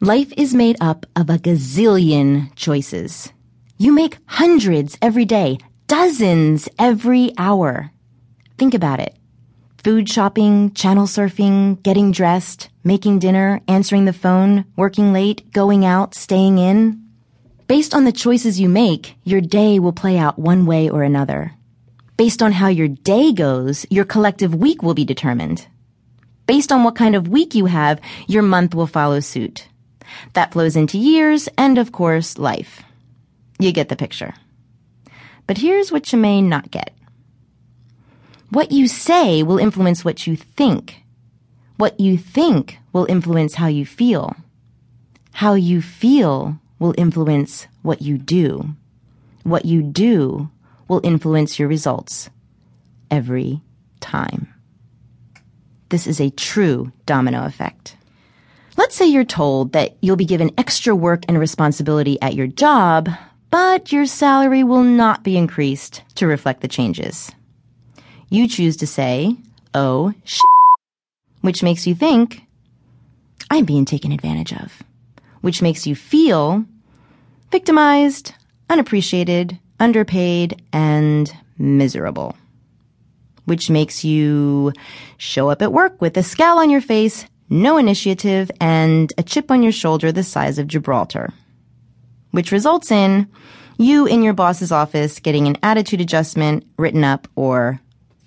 Life is made up of a gazillion choices. You make hundreds every day, dozens every hour. Think about it. Food shopping, channel surfing, getting dressed, making dinner, answering the phone, working late, going out, staying in. Based on the choices you make, your day will play out one way or another. Based on how your day goes, your collective week will be determined. Based on what kind of week you have, your month will follow suit. That flows into years and, of course, life. You get the picture. But here's what you may not get. What you say will influence what you think. What you think will influence how you feel. How you feel will influence what you do. What you do will influence your results. Every time. This is a true domino effect. Let's say you're told that you'll be given extra work and responsibility at your job, but your salary will not be increased to reflect the changes. You choose to say, oh, sh, which makes you think, I'm being taken advantage of, which makes you feel victimized, unappreciated, underpaid, and miserable. Which makes you show up at work with a scowl on your face, no initiative, and a chip on your shoulder the size of Gibraltar. Which results in you in your boss's office getting an attitude adjustment written up or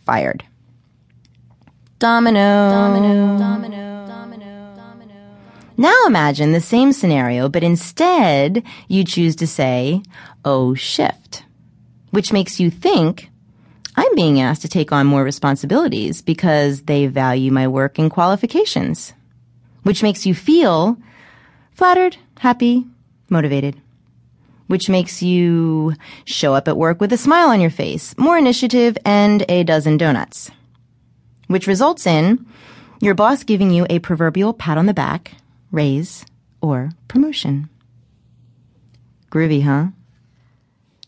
fired. Domino. Domino. Domino. Domino. Domino. Now imagine the same scenario, but instead you choose to say, oh, shift, which makes you think, I'm being asked to take on more responsibilities because they value my work and qualifications, which makes you feel flattered, happy, motivated, which makes you show up at work with a smile on your face, more initiative, and a dozen donuts, which results in your boss giving you a proverbial pat on the back, raise, or promotion. Groovy, huh?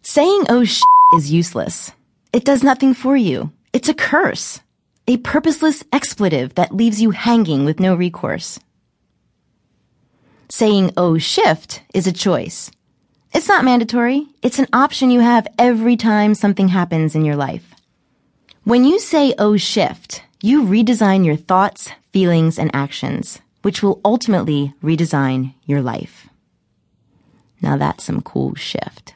Saying oh sh is useless. It does nothing for you. It's a curse. A purposeless expletive that leaves you hanging with no recourse. Saying oh shift is a choice. It's not mandatory. It's an option you have every time something happens in your life. When you say oh shift, you redesign your thoughts, feelings, and actions, which will ultimately redesign your life. Now that's some cool shift.